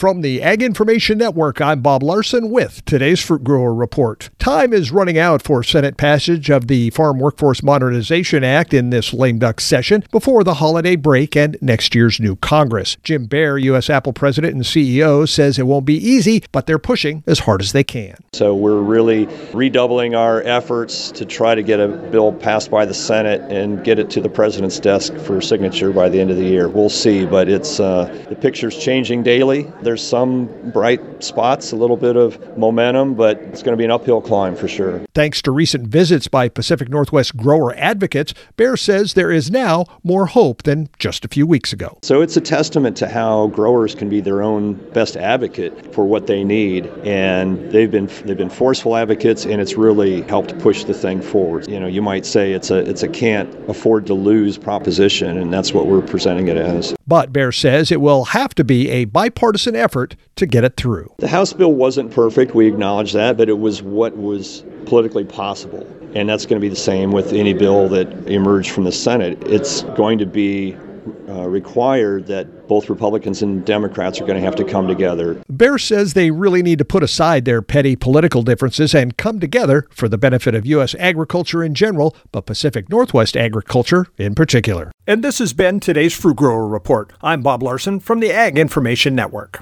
From the Ag Information Network, I'm Bob Larson with today's Fruit Grower Report. Time is running out for Senate passage of the Farm Workforce Modernization Act in this lame duck session before the holiday break and next year's new Congress. Jim Bair, U.S. Apple President and CEO, says it won't be easy, but they're pushing as hard as they can. So we're really redoubling our efforts to try to get a bill passed by the Senate and get it to the president's desk for signature by the end of the year. We'll see, but it's uh, the picture's changing daily. There's some bright spots, a little bit of momentum, but it's going to be an uphill climb for sure. Thanks to recent visits by Pacific Northwest grower advocates, Bair says there is now more hope than just a few weeks ago. So it's a testament to how growers can be their own best advocate for what they need, and they've been they've been forceful advocates, and it's really helped push the thing forward. You know, you might say it's a it's a can't afford to lose proposition, and that's what we're presenting it as. But Bair says it will have to be a bipartisan effort to get it through. The House bill wasn't perfect, we acknowledge that, but it was what was politically possible. And that's going to be the same with any bill that emerged from the Senate. It's going to be uh, required that both Republicans and Democrats are going to have to come together. Bair says they really need to put aside their petty political differences and come together for the benefit of U.S. agriculture in general, but Pacific Northwest agriculture in particular. And this has been today's Fruit Grower Report. I'm Bob Larson from the Ag Information Network.